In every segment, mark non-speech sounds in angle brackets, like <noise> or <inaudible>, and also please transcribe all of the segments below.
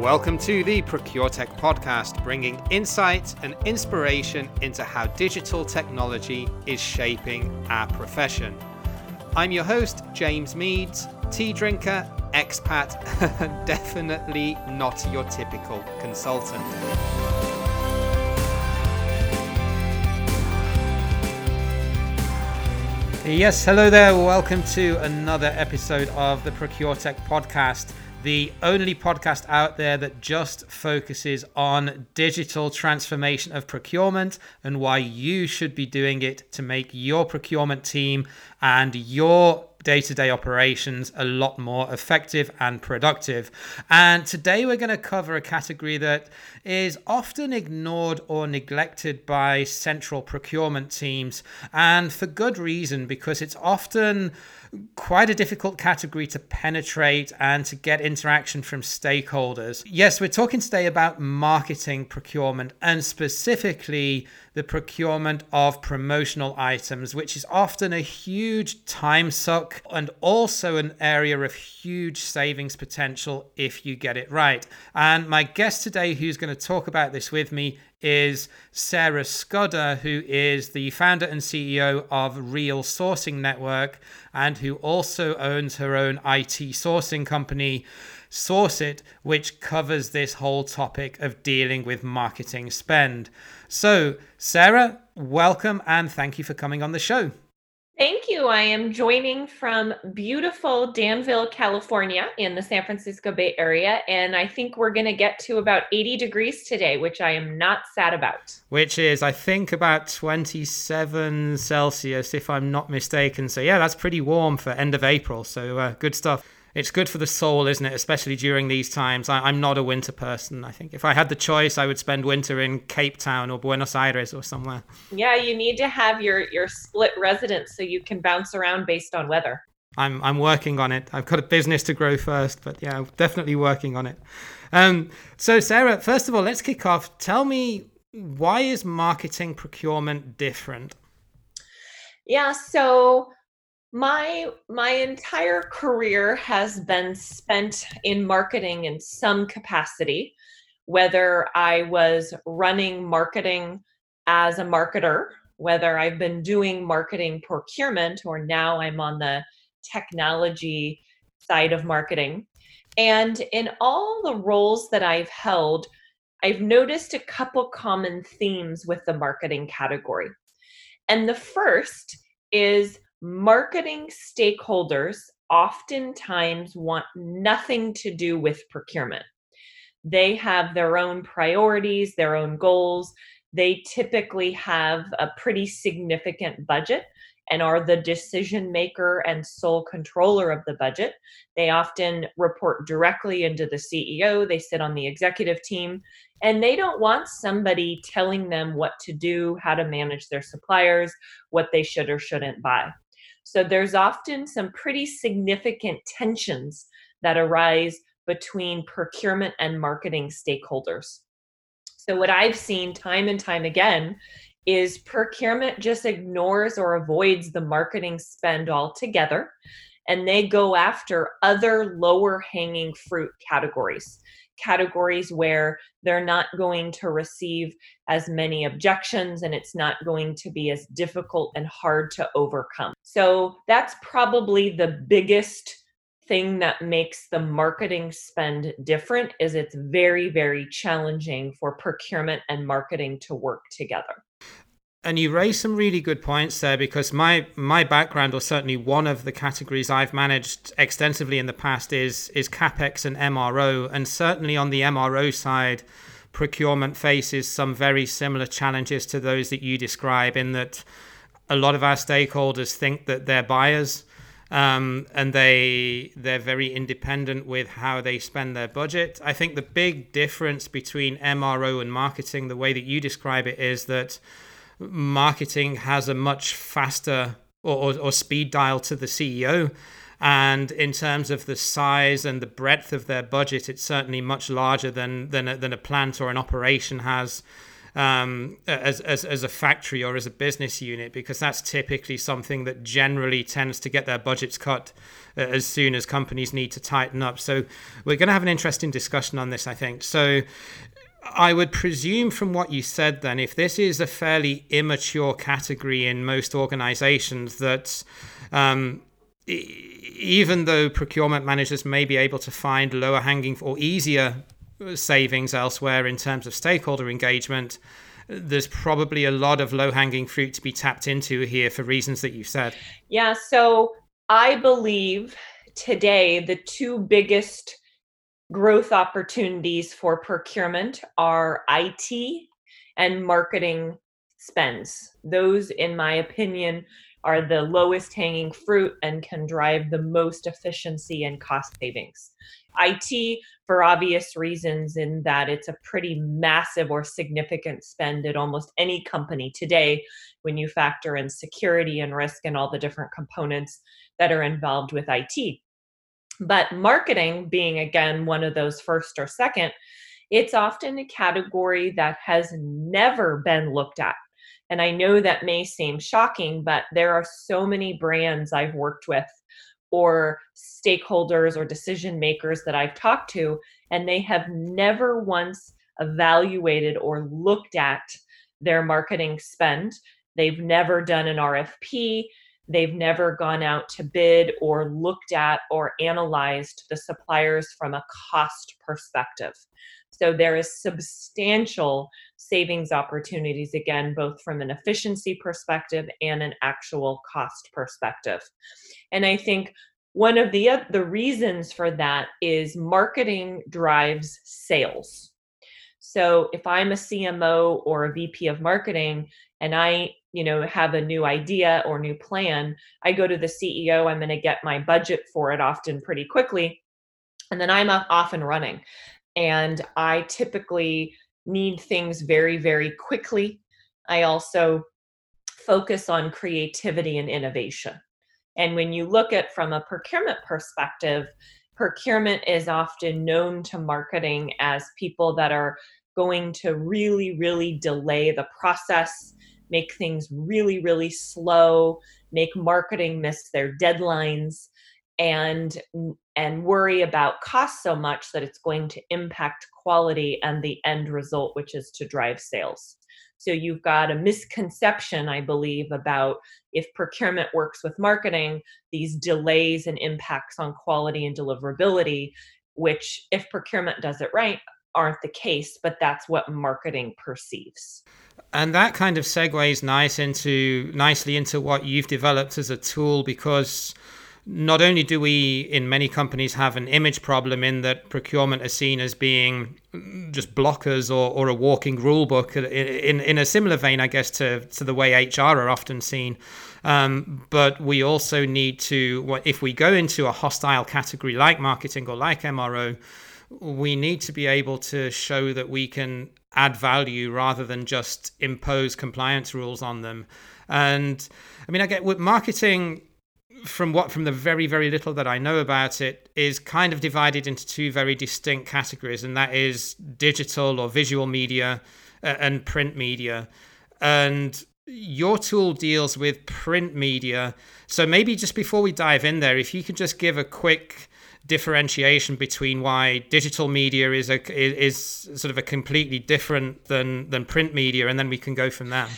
Welcome to the ProcureTech podcast, bringing insight and inspiration into how digital technology is shaping our profession. I'm your host, James Meads, tea drinker, expat, <laughs> definitely not your typical consultant. Yes, hello there. Welcome to another episode of the ProcureTech podcast the only podcast out there that just focuses on digital transformation of procurement and why you should be doing it to make your procurement team and your day to day operations a lot more effective and productive. And today we're going to cover a category that is often ignored or neglected by central procurement teams, and for good reason, because it's often quite a difficult category to penetrate and to get interaction from stakeholders. Yes, we're talking today about marketing procurement and specifically the procurement of promotional items, which is often a huge time suck and also an area of huge savings potential if you get it right. And my guest today, who's going to talk about this with me, is Sarah Scudder, who is the founder and CEO of Real Sourcing Network and who also owns her own IT sourcing company. Source It, which covers this whole topic of dealing with marketing spend. So, Sarah, welcome and thank you for coming on the show. Thank you. I am joining from beautiful Danville, California, in the San Francisco Bay Area. And I think we're going to get to about 80 degrees today, which I am not sad about. Which is, I think, about 27 Celsius, if I'm not mistaken. So, yeah, that's pretty warm for end of April. So, uh, good stuff it's good for the soul, isn't it? Especially during these times. I, am not a winter person. I think if I had the choice, I would spend winter in Cape Town or Buenos Aires or somewhere. Yeah, you need to have your your split residence so you can bounce around based on weather. I'm I'm working on it. I've got a business to grow first, but yeah, definitely working on it. Um, so Sarah, first of all, let's kick off. Tell me why is marketing procurement different? Yeah, so my my entire career has been spent in marketing in some capacity whether i was running marketing as a marketer whether i've been doing marketing procurement or now i'm on the technology side of marketing. And in all the roles that i've held i've noticed a couple common themes with the marketing category. And the first is marketing stakeholders oftentimes want nothing to do with procurement. They have their own priorities, their own goals. They typically have a pretty significant budget and are the decision maker and sole controller of the budget. They often report directly into the CEO, they sit on the executive team, and they don't want somebody telling them what to do, how to manage their suppliers, what they should or shouldn't buy. So there's often some pretty significant tensions that arise between procurement and marketing stakeholders. So, what I've seen time and time again is procurement just ignores or avoids the marketing spend altogether and they go after other lower hanging fruit categories categories where they're not going to receive as many objections and it's not going to be as difficult and hard to overcome. So that's probably the biggest thing that makes the marketing spend different is it's very very challenging for procurement and marketing to work together. And you raise some really good points there because my my background, or certainly one of the categories I've managed extensively in the past, is is capex and MRO, and certainly on the MRO side, procurement faces some very similar challenges to those that you describe. In that, a lot of our stakeholders think that they're buyers, um, and they they're very independent with how they spend their budget. I think the big difference between MRO and marketing, the way that you describe it, is that marketing has a much faster or, or, or speed dial to the CEO. And in terms of the size and the breadth of their budget, it's certainly much larger than than a, than a plant or an operation has. um, as, as, as a factory or as a business unit because that's typically something that generally tends to get their budgets cut uh, as soon as companies need to tighten up. So we're going to have an interesting discussion on this, I think. So I would presume from what you said then, if this is a fairly immature category in most organizations, that um, even though procurement managers may be able to find lower hanging or easier savings elsewhere in terms of stakeholder engagement, there's probably a lot of low hanging fruit to be tapped into here for reasons that you said. Yeah. So I believe today the two biggest growth opportunities for procurement are IT and marketing spends. Those, in my opinion, are the lowest hanging fruit and can drive the most efficiency and cost savings. IT, for obvious reasons, in that it's a pretty massive or significant spend at almost any company today when you factor in security and risk and all the different components that are involved with IT. But marketing, being again one of those first or second, it's often a category that has never been looked at. And I know that may seem shocking, but there are so many brands I've worked with or stakeholders or decision makers that I've talked to, and they have never once evaluated or looked at their marketing spend. They've never done an RFP. They've never gone out to bid or looked at or analyzed the suppliers from a cost perspective. So there is substantial savings opportunities, again, both from an efficiency perspective and an actual cost perspective. And I think one of the the reasons for that is marketing drives sales. So if I'm a CMO or a VP of marketing and I, you know, have a new idea or new plan, I go to the CEO, I'm going to get my budget for it often pretty quickly, and then I'm off and running. And I typically need things very very quickly. I also focus on creativity and innovation. And when you look at from a procurement perspective, procurement is often known to marketing as people that are going to really, really delay the process, make things really, really slow, make marketing miss their deadlines, and and worry about cost so much that it's going to impact quality and the end result, which is to drive sales. So you've got a misconception, I believe, about if procurement works with marketing, these delays and impacts on quality and deliverability, which if procurement does it right, aren't the case, but that's what marketing perceives. And that kind of segues nice into nicely into what you've developed as a tool because not only do we in many companies have an image problem in that procurement is seen as being just blockers or, or a walking rule book in, in, in a similar vein i guess to, to the way hr are often seen. Um, but we also need to if we go into a hostile category like marketing or like mro we need to be able to show that we can add value rather than just impose compliance rules on them. And I mean, I get with marketing from what from the very very little that I know about it is kind of divided into two very distinct categories, and that is digital or visual media uh, and print media. And your tool deals with print media. So maybe just before we dive in there, if you could just give a quick differentiation between why digital media is a is sort of a completely different than than print media and then we can go from there.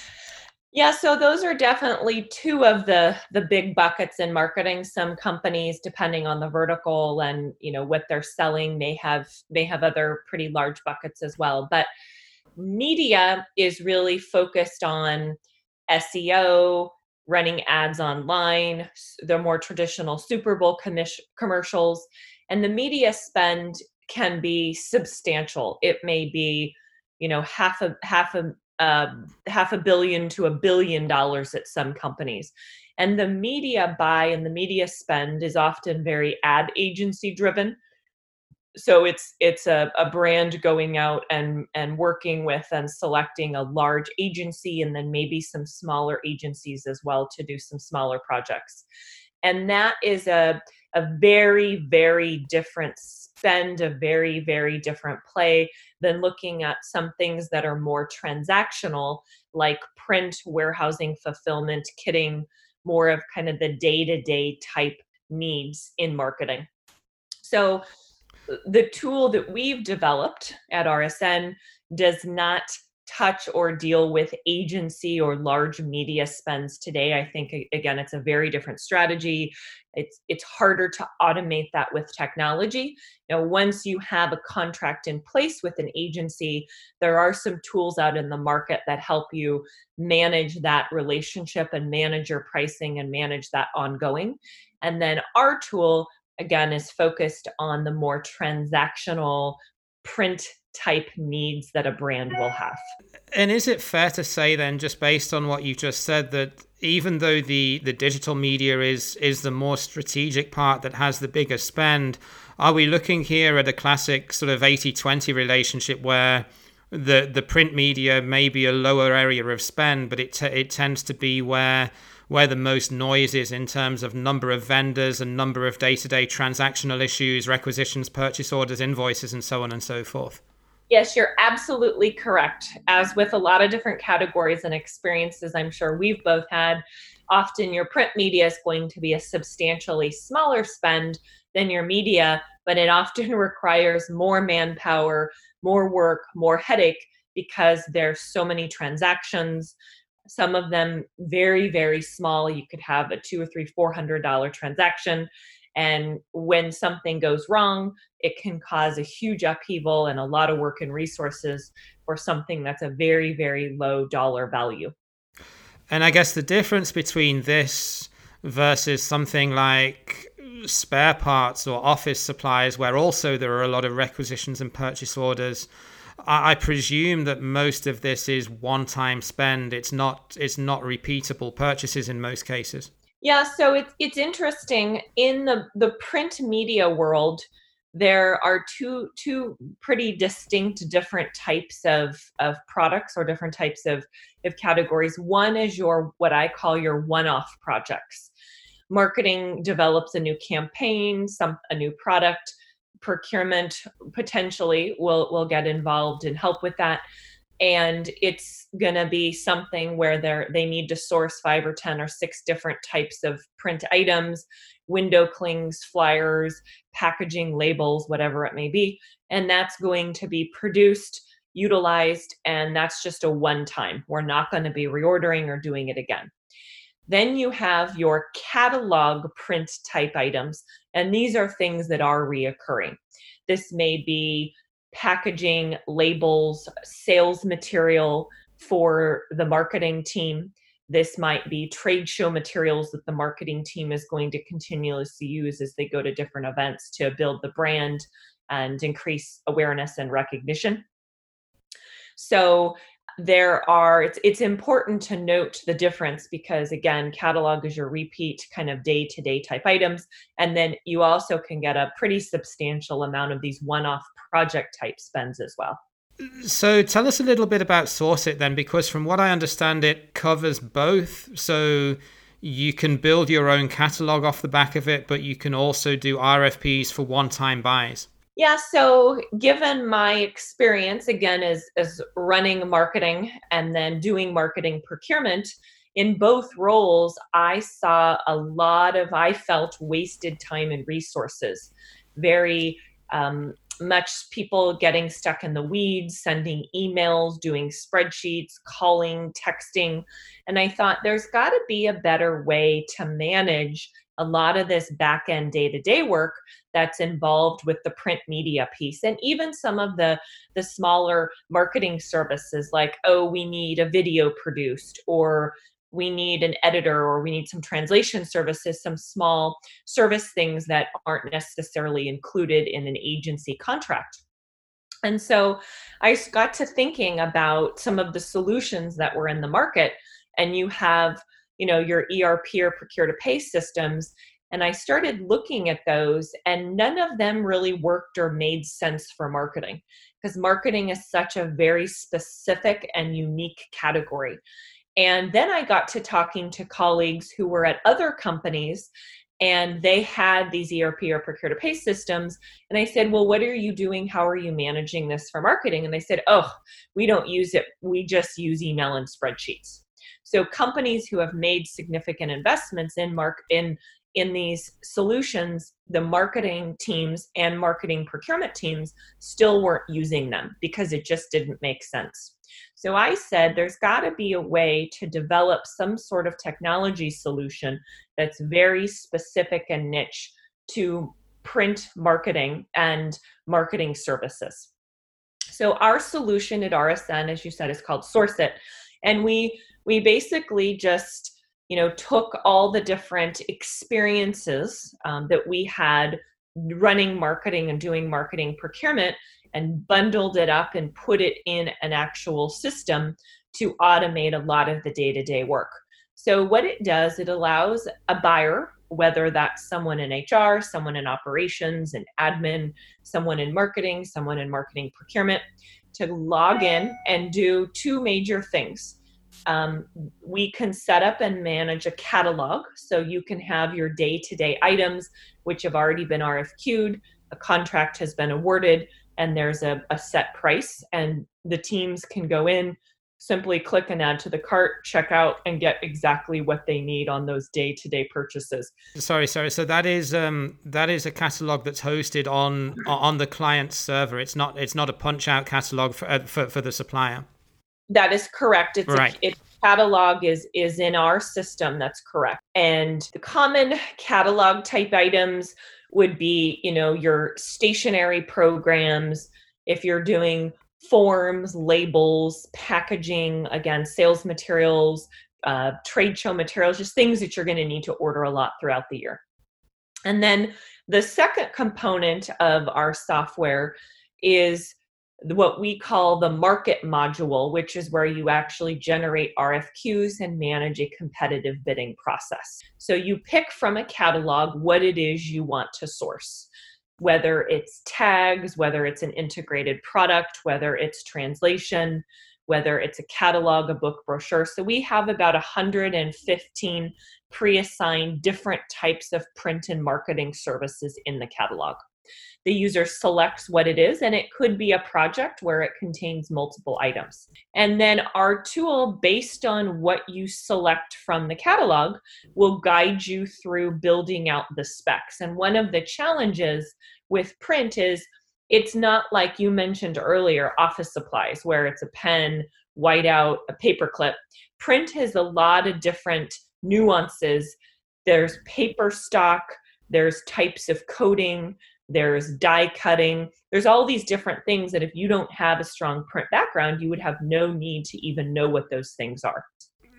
Yeah so those are definitely two of the the big buckets in marketing. Some companies depending on the vertical and you know what they're selling may have may have other pretty large buckets as well. But media is really focused on seo running ads online, the more traditional Super Bowl commercials, and the media spend can be substantial. It may be, you know, half a half a uh, half a billion to a billion dollars at some companies. And the media buy and the media spend is often very ad agency driven so it's it's a, a brand going out and and working with and selecting a large agency and then maybe some smaller agencies as well to do some smaller projects and that is a a very very different spend a very, very different play than looking at some things that are more transactional, like print, warehousing, fulfillment, kitting, more of kind of the day to day type needs in marketing. So, the tool that we've developed at RSN does not touch or deal with agency or large media spends today. I think again it's a very different strategy. It's it's harder to automate that with technology. Know once you have a contract in place with an agency there are some tools out in the market that help you manage that relationship and manage your pricing and manage that ongoing. And then our tool again is focused on the more transactional print type needs that a brand will eh, have. And is it fair to say then, just based on what you just said, that even though the, the digital media is is the more strategic part that has the bigger spend, are we looking here at a classic sort of 80-20 relationship where the the print media may be a lower area of spend, but it t- it tends to be where where the most noise is in terms of number of vendors and number of day-to-day transactional issues, requisitions, purchase orders, invoices, and so on and so forth. Yes, you're absolutely correct. As with a lot of different categories and experiences, I'm sure we've both had, often your print media is going to be a substantially smaller spend than your media, but it often <laughs> requires more manpower, more work, more headache because there's so many transactions. Some of them very, very small. You could have a two or three, four hundred dollar transaction and when something goes wrong, it can cause a huge upheaval and a lot of work and resources for something that's a very, very low dollar value. And I guess the difference between this versus something like spare parts or office supplies, where also there are a lot of requisitions and purchase orders. I, presume that most of this is one-time spend. It's not. It's not repeatable purchases in most cases. Yeah, so it's it's interesting in the the print media world. There are two two pretty distinct different types of of products or different types of of categories. One is your what I call your one-off projects. Marketing develops a new campaign, some a new product. Procurement potentially will will get involved and help with that. And it's going to be something where they they need to source five or ten or six different types of print items window clings flyers packaging labels whatever it may be. And that's going to be produced utilized and that's just a one time. We're not going to be reordering or doing it again then you have your catalog print type items and these are things that are reoccurring this may be packaging, labels, sales material for the marketing team. This might be trade show materials that the marketing team is going to continuously use as they go to different events to build the brand and increase awareness and recognition. So there are it's it's important to note the difference because again catalog is your repeat kind of day to day type items. And then you also can get a pretty substantial amount of these one off project type spends as well. So tell us a little bit about SourceIt then because from what i understand it covers both. So you can build your own catalog off the back of it but you can also do rfps for one time buys yeah, so given my experience again as as running marketing and then doing marketing procurement, in both roles, I saw a lot of I felt wasted time and resources. Very um, much people getting stuck in the weeds, sending emails, doing spreadsheets, calling, texting. And I thought there's got to be a better way to manage a lot of this back end day to day work that's involved with the print media piece and even some of the the smaller marketing services like oh we need a video produced or we need an editor or we need some translation services some small service things that aren't necessarily included in an agency contract. And so i got to thinking about some of the solutions that were in the market and you have you know your erp or procure to pay systems and i started looking at those and none of them really worked or made sense for marketing because marketing is such a very specific and unique category and then i got to talking to colleagues who were at other companies and they had these ERP or procure to pay systems. And I said, Well, what are you doing? How are you managing this for marketing? And they said, Oh, we don't use it. We just use email and spreadsheets. So companies who have made significant investments in mark in in these solutions, the marketing teams and marketing procurement teams still weren't using them because it just didn't make sense. So I said there's got to be a way to develop some sort of technology solution that's very specific and niche to print marketing and marketing services. So our solution at RSN, as you said, is called Source It. And we we basically just you know took all the different experiences um, that we had running marketing and doing marketing procurement and bundled it up and put it in an actual system to automate a lot of the day-to-day work. So what it does it allows a buyer whether that's someone in hr someone in operations and admin someone in marketing someone in marketing procurement to log in and do two major things um, we can set up and manage a catalog so you can have your day to day items which have already been RFQ'd, a contract has been awarded, and there's a, a set price. And the teams can go in, simply click and add to the cart, check out, and get exactly what they need on those day to day purchases. Sorry, sorry. So that is um, that is a catalog that's hosted on on the client server. It's not it's not a punch out catalog for, uh, for, for the supplier. That is correct. It's right. a, it, catalog is is in our system. That's correct. And the common catalog type items would be, you know, your stationery programs. If you're doing forms, labels, packaging, again, sales materials, uh, trade show materials, just things that you're going to need to order a lot throughout the year. And then the second component of our software is what we call the market module, which is where you actually generate RFQs and manage a competitive bidding process. So you pick from a catalog what it is you want to source, whether it's tags, whether it's an integrated product, whether it's translation, whether it's a catalog, a book, brochure. So we have about 115 pre assigned different types of print and marketing services in the catalog the user selects what it is, and it could be a project where it contains multiple items. And then our tool, based on what you select from the catalog, will guide you through building out the specs. And one of the challenges with print is it's not like you mentioned earlier office supplies where it's a pen whiteout a paperclip print has a lot of different nuances there's paper stock there's types of coating there's die cutting. There's all these different things that if you don't have a strong print background you would have no need to even know what those things are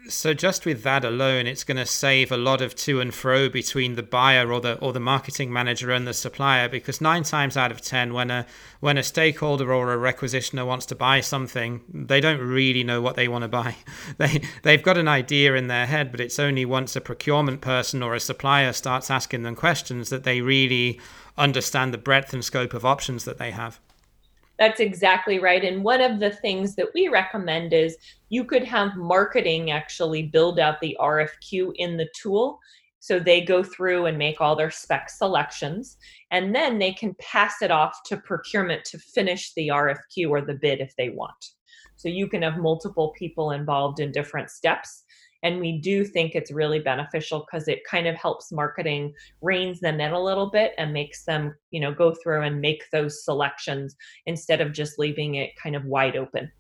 so just with that alone it's going to save a lot of to and fro between the buyer or the or the marketing manager and the supplier because 9 times out of 10 when a when a stakeholder or a requisitioner wants to buy something they don't really know what they want to buy <laughs> they they've got an idea in their head but it's only once a procurement person or a supplier starts asking them questions that they really understand the breadth and scope of options that they have. That's exactly right. And one of the things that we recommend is you could have marketing actually build out the RFQ in the tool. So they go through and make all their spec selections, and then they can pass it off to procurement to finish the RFQ or the bid if they want. So you can have multiple people involved in different steps and we do think it's really beneficial because it kind of helps marketing reins them in a little bit and makes them you know go through and make those selections instead of just leaving it kind of wide open.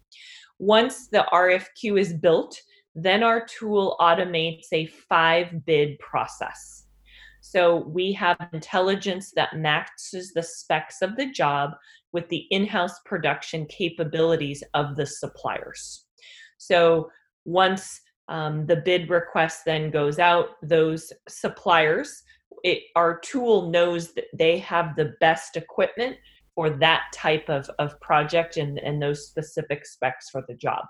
Once the rfq is built then our tool automates a five bid process. So we have intelligence that matches the specs of the job with the in-house production capabilities of the suppliers. So once um, the bid request then goes out. Those suppliers, it, our tool knows that they have the best equipment for that type of, of project and, and those specific specs for the job.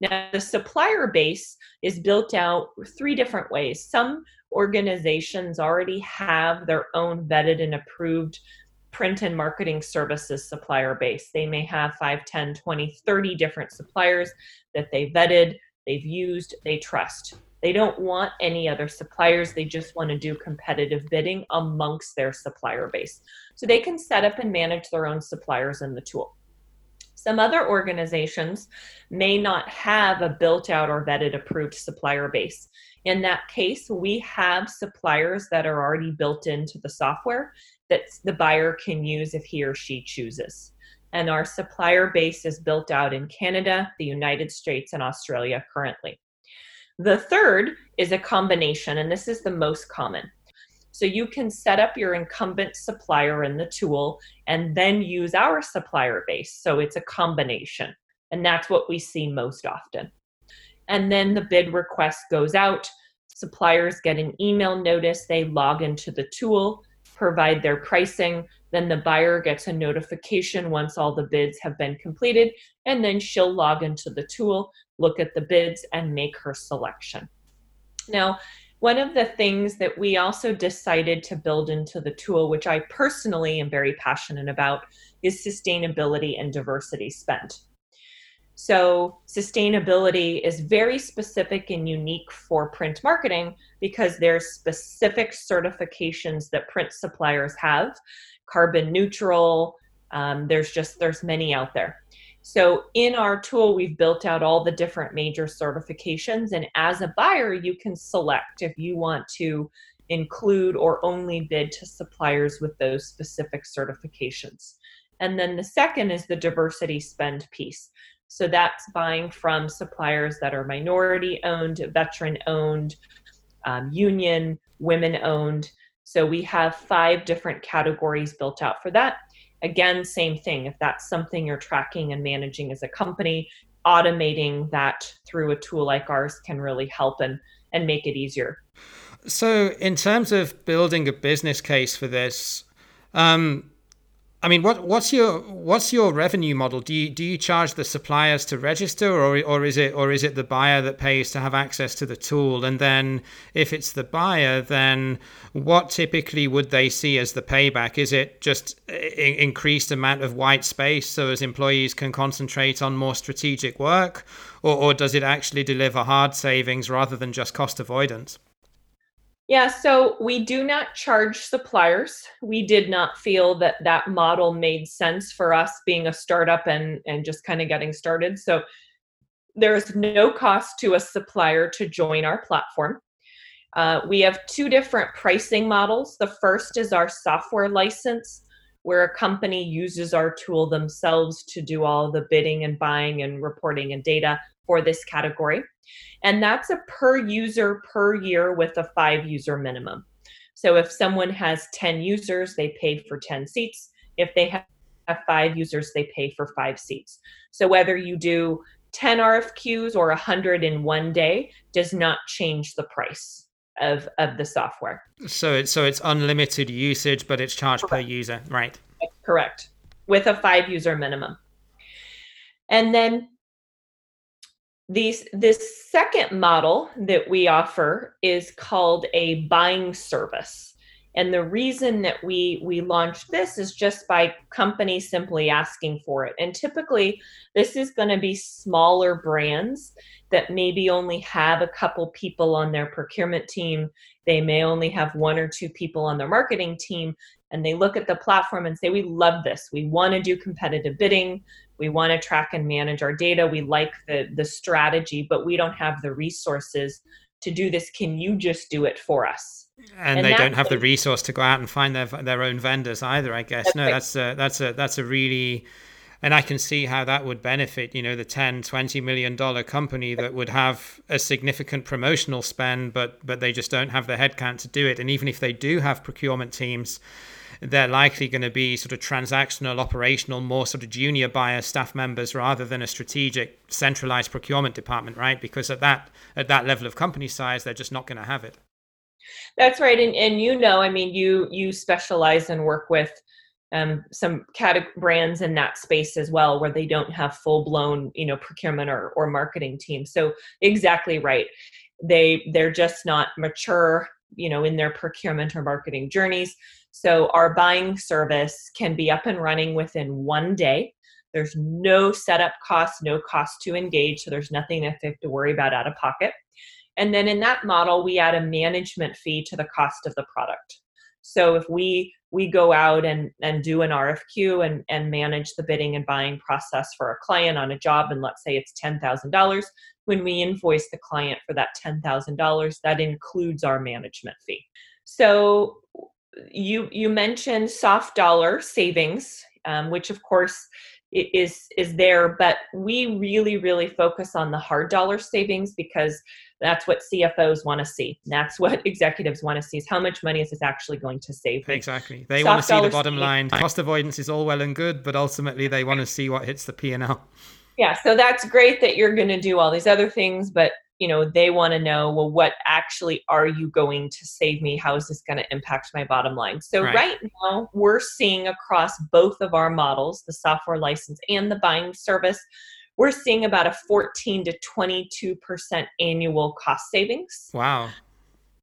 Now, the supplier base is built out three different ways. Some organizations already have their own vetted and approved print and marketing services supplier base. They may have 5, 10, 20, 30 different suppliers that they vetted they've used, they trust. They don't want any other suppliers. They just want to do competitive bidding amongst their supplier base. So they can set up and manage their own suppliers in the tool. Some other organizations may not have a built out or vetted approved supplier base. In that case, we have suppliers that are already built into the software that the buyer can use if he or she chooses. And our supplier base is built out in Canada, the United States, and Australia currently. The third is a combination, and this is the most common. So you can set up your incumbent supplier in the tool and then use our supplier base. So it's a combination. And that's what we see most often. And then the bid request goes out. Suppliers get an email notice. They log into the tool, provide their pricing. Then the buyer gets a notification once all the bids have been completed. And then she'll log into the tool, look at the bids, and make her selection. Now, one of the things that we also decided to build into the tool, which I personally am very passionate about, is sustainability and diversity spent. So, sustainability is very specific and unique for print marketing because there's specific certifications that print suppliers have, carbon neutral. Um, there's just there's many out there. So in our tool, we've built out all the different major certifications. And as a buyer, you can select if you want to include or only bid to suppliers with those specific certifications. And then the second is the diversity spend piece. So that's buying from suppliers that are minority owned, veteran owned, um, union, women owned. So we have five different categories built out for that. Again, same thing. If that's something you're tracking and managing as a company, automating that through a tool like ours can really help and, and make it easier. So, in terms of building a business case for this, um, I mean, what what's your what's your revenue model? Do you do you charge the suppliers to register, or or is it or is it the buyer that pays to have access to the tool? And then, if it's the buyer, then what typically would they see as the payback? Is it just increased amount of white space so as employees can concentrate on more strategic work, or, or does it actually deliver hard savings rather than just cost avoidance? Yeah, so we do not charge suppliers. We did not feel that that model made sense for us being a startup and and just kind of getting started. So there is no cost to a supplier to join our platform. Uh, we have two different pricing models. The first is our software license, where a company uses our tool themselves to do all the bidding and buying and reporting and data for this category. And that's a per user per year with a five user minimum. So if someone has 10 users, they pay for 10 seats. If they have five users, they pay for five seats. So whether you do 10 RFQs or 100 in one day does not change the price of, of the software. So it's so it's unlimited usage, but it's charged Correct. per user, right? Correct. With a five user minimum. And then these, this second model that we offer is called a buying service. And the reason that we we launched this is just by companies simply asking for it. And typically this is going to be smaller brands that maybe only have a couple people on their procurement team. They may only have one or two people on their marketing team and they look at the platform and say, We love this. We want to do competitive bidding. We want to track and manage our data. We like the, the strategy, but we don't have the resources to do this. Can you just do it for us? And, and they don't have the resource to go out and find their their own vendors either. I guess that's no, right. that's a, that's a that's a really and I can see how that would benefit, you know, the 10, 20 million dollar company that would have a significant promotional spend, but but they just don't have the headcount to do it. And even if they do have procurement teams, they're likely going to be sort of transactional, operational, more sort of junior buyer staff members rather than a strategic, centralized procurement department, right? Because at that at that level of company size, they're just not going to have it. That's right, and and you know, I mean, you you specialize and work with um, some brands in that space as well, where they don't have full blown, you know, procurement or or marketing teams. So exactly right, they they're just not mature, you know, in their procurement or marketing journeys. So our buying service can be up and running within one day. There's no setup cost, no cost to engage. So there's nothing that they have to worry about out of pocket. And then in that model, we add a management fee to the cost of the product. So if we we go out and, and do an RFQ and, and manage the bidding and buying process for a client on a job, and let's say it's $10,000, when we invoice the client for that $10,000, that includes our management fee. So you you mentioned soft dollar savings, um, which of course is is there, but we really really focus on the hard dollar savings because that's what CFOs want to see. That's what <laughs> executives want to see is how much money is this actually going to save. Exactly. They Soft want to see the bottom line. Cost avoidance is all well and good, but ultimately they want to see what hits the P&L. Yeah, so that's great that you're going to do all these other things, but you know they want to know well what actually are you going to save me how is this going to impact my bottom line so right. right now we're seeing across both of our models the software license and the buying service we're seeing about a 14 to 22% annual cost savings. Wow.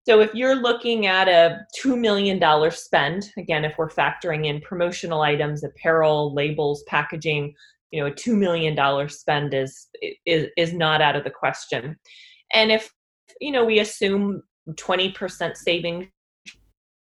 So if you're looking at a $2 million spend, again, if we're factoring in promotional items, apparel, labels, packaging, you know, a $2 million spend is, is, is not out of the question. And if, you know, we assume 20% savings,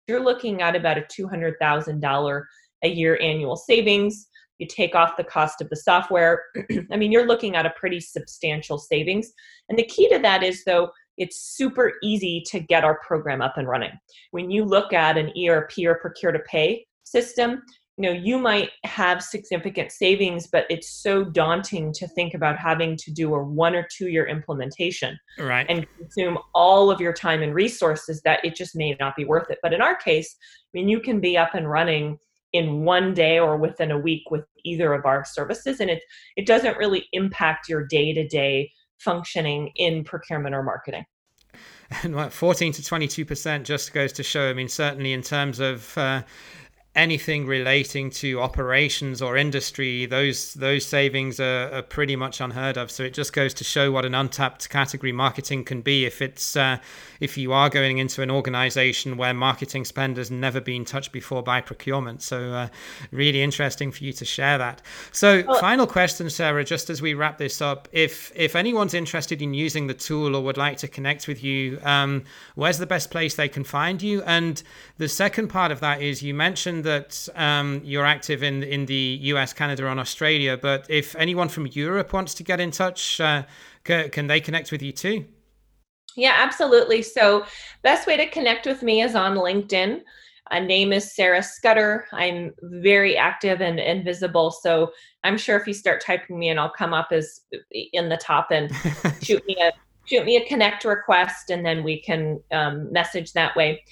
you're looking at about a $200,000 a year annual savings you take off the cost of the software. <clears throat> I mean, you're looking at a pretty substantial savings. And the key to that is, though, it's super easy to get our program up and running. When you look at an ERP or procure to pay system, you know you might have significant savings but it's so daunting to think about having to do a one or two year implementation right. and consume all of your time and resources that it just may not be worth it. But in our case i mean you can be up and running in one day or within a week with either of our services and it it doesn't really impact your day-to-day functioning in procurement or marketing. And what 14 to 22 percent just goes to show i mean certainly in terms of uh, anything relating to operations or industry, those those savings are, are, pretty much unheard of. So it just goes to show what an untapped category marketing can be if it's uh, if you are going into an organization where marketing spend has never been touched before by procurement. So uh, really interesting for you to share that. So well, final question, Sarah, just as we wrap this up, if if anyone's interested in using the tool or would like to connect with you, um, where's the best place they can find you? And the second part of that is you mentioned that um, you're active in in the US, Canada, and Australia. But if anyone from Europe wants to get in touch, uh, can, can they connect with you too? Yeah, absolutely. So, best way to connect with me is on LinkedIn. My name is Sarah Scudder. I'm very active and, and visible. So I'm sure if you start typing me in, I'll come up as in the top and <laughs> shoot me a shoot me a connect request, and then we can um, message that way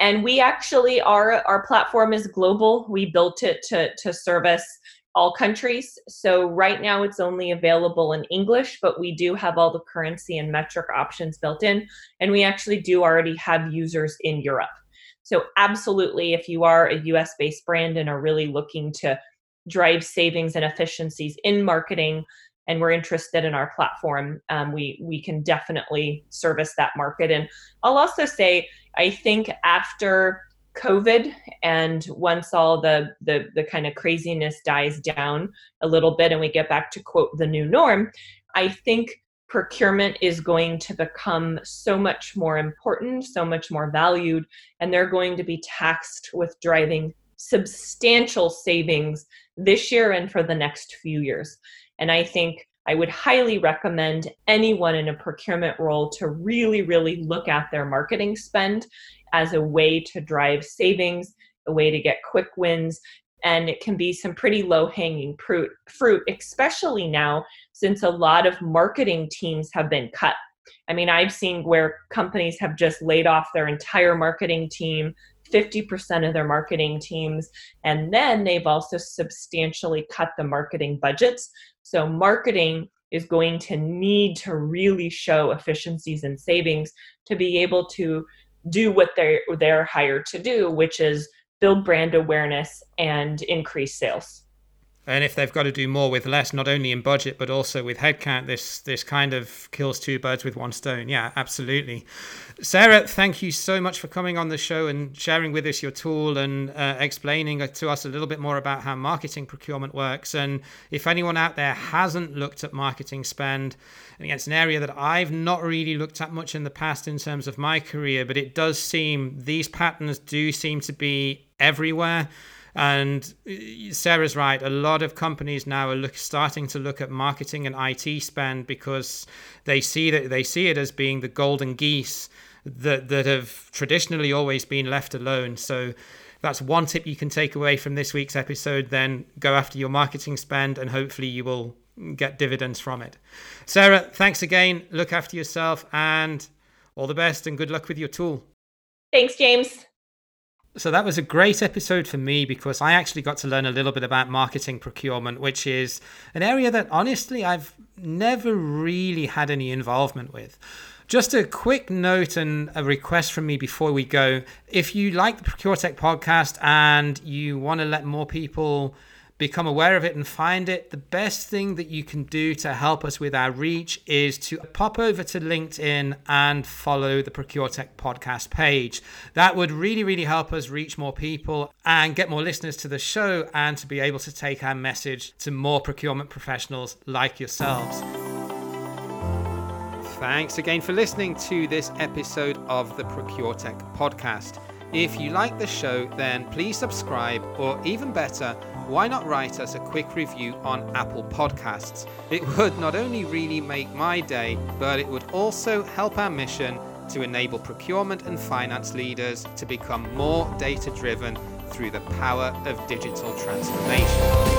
and we actually are our platform is global. We built it to to service all countries. So right now it's only available in english but we do have all the currency and metric options built in. And we actually do already have users in europe. So absolutely if you are a us based brand and are really looking to drive savings and efficiencies in marketing and we're interested in our platform, um, we we can definitely service that market. And I'll also say, I think after COVID and once all the the the kind of craziness dies down a little bit and we get back to quote the new norm, I think procurement is going to become so much more important, so much more valued, and they're going to be taxed with driving substantial savings this year and for the next few years. And I think I would highly recommend anyone in a procurement role to really, really look at their marketing spend as a way to drive savings, a way to get quick wins. And it can be some pretty low hanging fruit, especially now since a lot of marketing teams have been cut. I mean, I've seen where companies have just laid off their entire marketing team, 50% of their marketing teams, and then they've also substantially cut the marketing budgets. So, marketing is going to need to really show efficiencies and savings to be able to do what they're, they're hired to do, which is build brand awareness and increase sales. And if they've got to do more with less, not only in budget but also with headcount, this this kind of kills two birds with one stone. Yeah, absolutely. Sarah, thank you so much for coming on the show and sharing with us your tool and uh, explaining to us a little bit more about how marketing procurement works. And if anyone out there hasn't looked at marketing spend, and again, it's an area that I've not really looked at much in the past in terms of my career, but it does seem these patterns do seem to be everywhere. And uh, Sarah's right. A lot of companies now are look, starting to look at marketing and IT spend because they see that they see it as being the golden geese that that have traditionally always been left alone. So that's one tip you can take away from this week's episode. Then go after your marketing spend, and hopefully you will get dividends from it. Sarah, thanks again. Look after yourself, and all the best, and good luck with your tool. Thanks, James. So that was a great episode for me because I actually got to learn a little bit about marketing procurement, which is an area that honestly I've never really had any involvement with. Just a quick note and a request from me before we go. If you like the Procure Tech podcast and you want to let more people become aware of it and find it, the best thing that you can do to help us with our reach is to pop over to LinkedIn and follow the Procure Tech podcast page. That would really, really help us reach more people and get more listeners to the show and to be able to take our message to more procurement professionals like yourselves. Thanks again for listening to this episode of the Procure Tech podcast. If you like the show, then please subscribe, or even better, why not write us a quick review on Apple Podcasts? It would not only really make my day, but it would also help our mission to enable procurement and finance leaders to become more data driven through the power of digital transformation.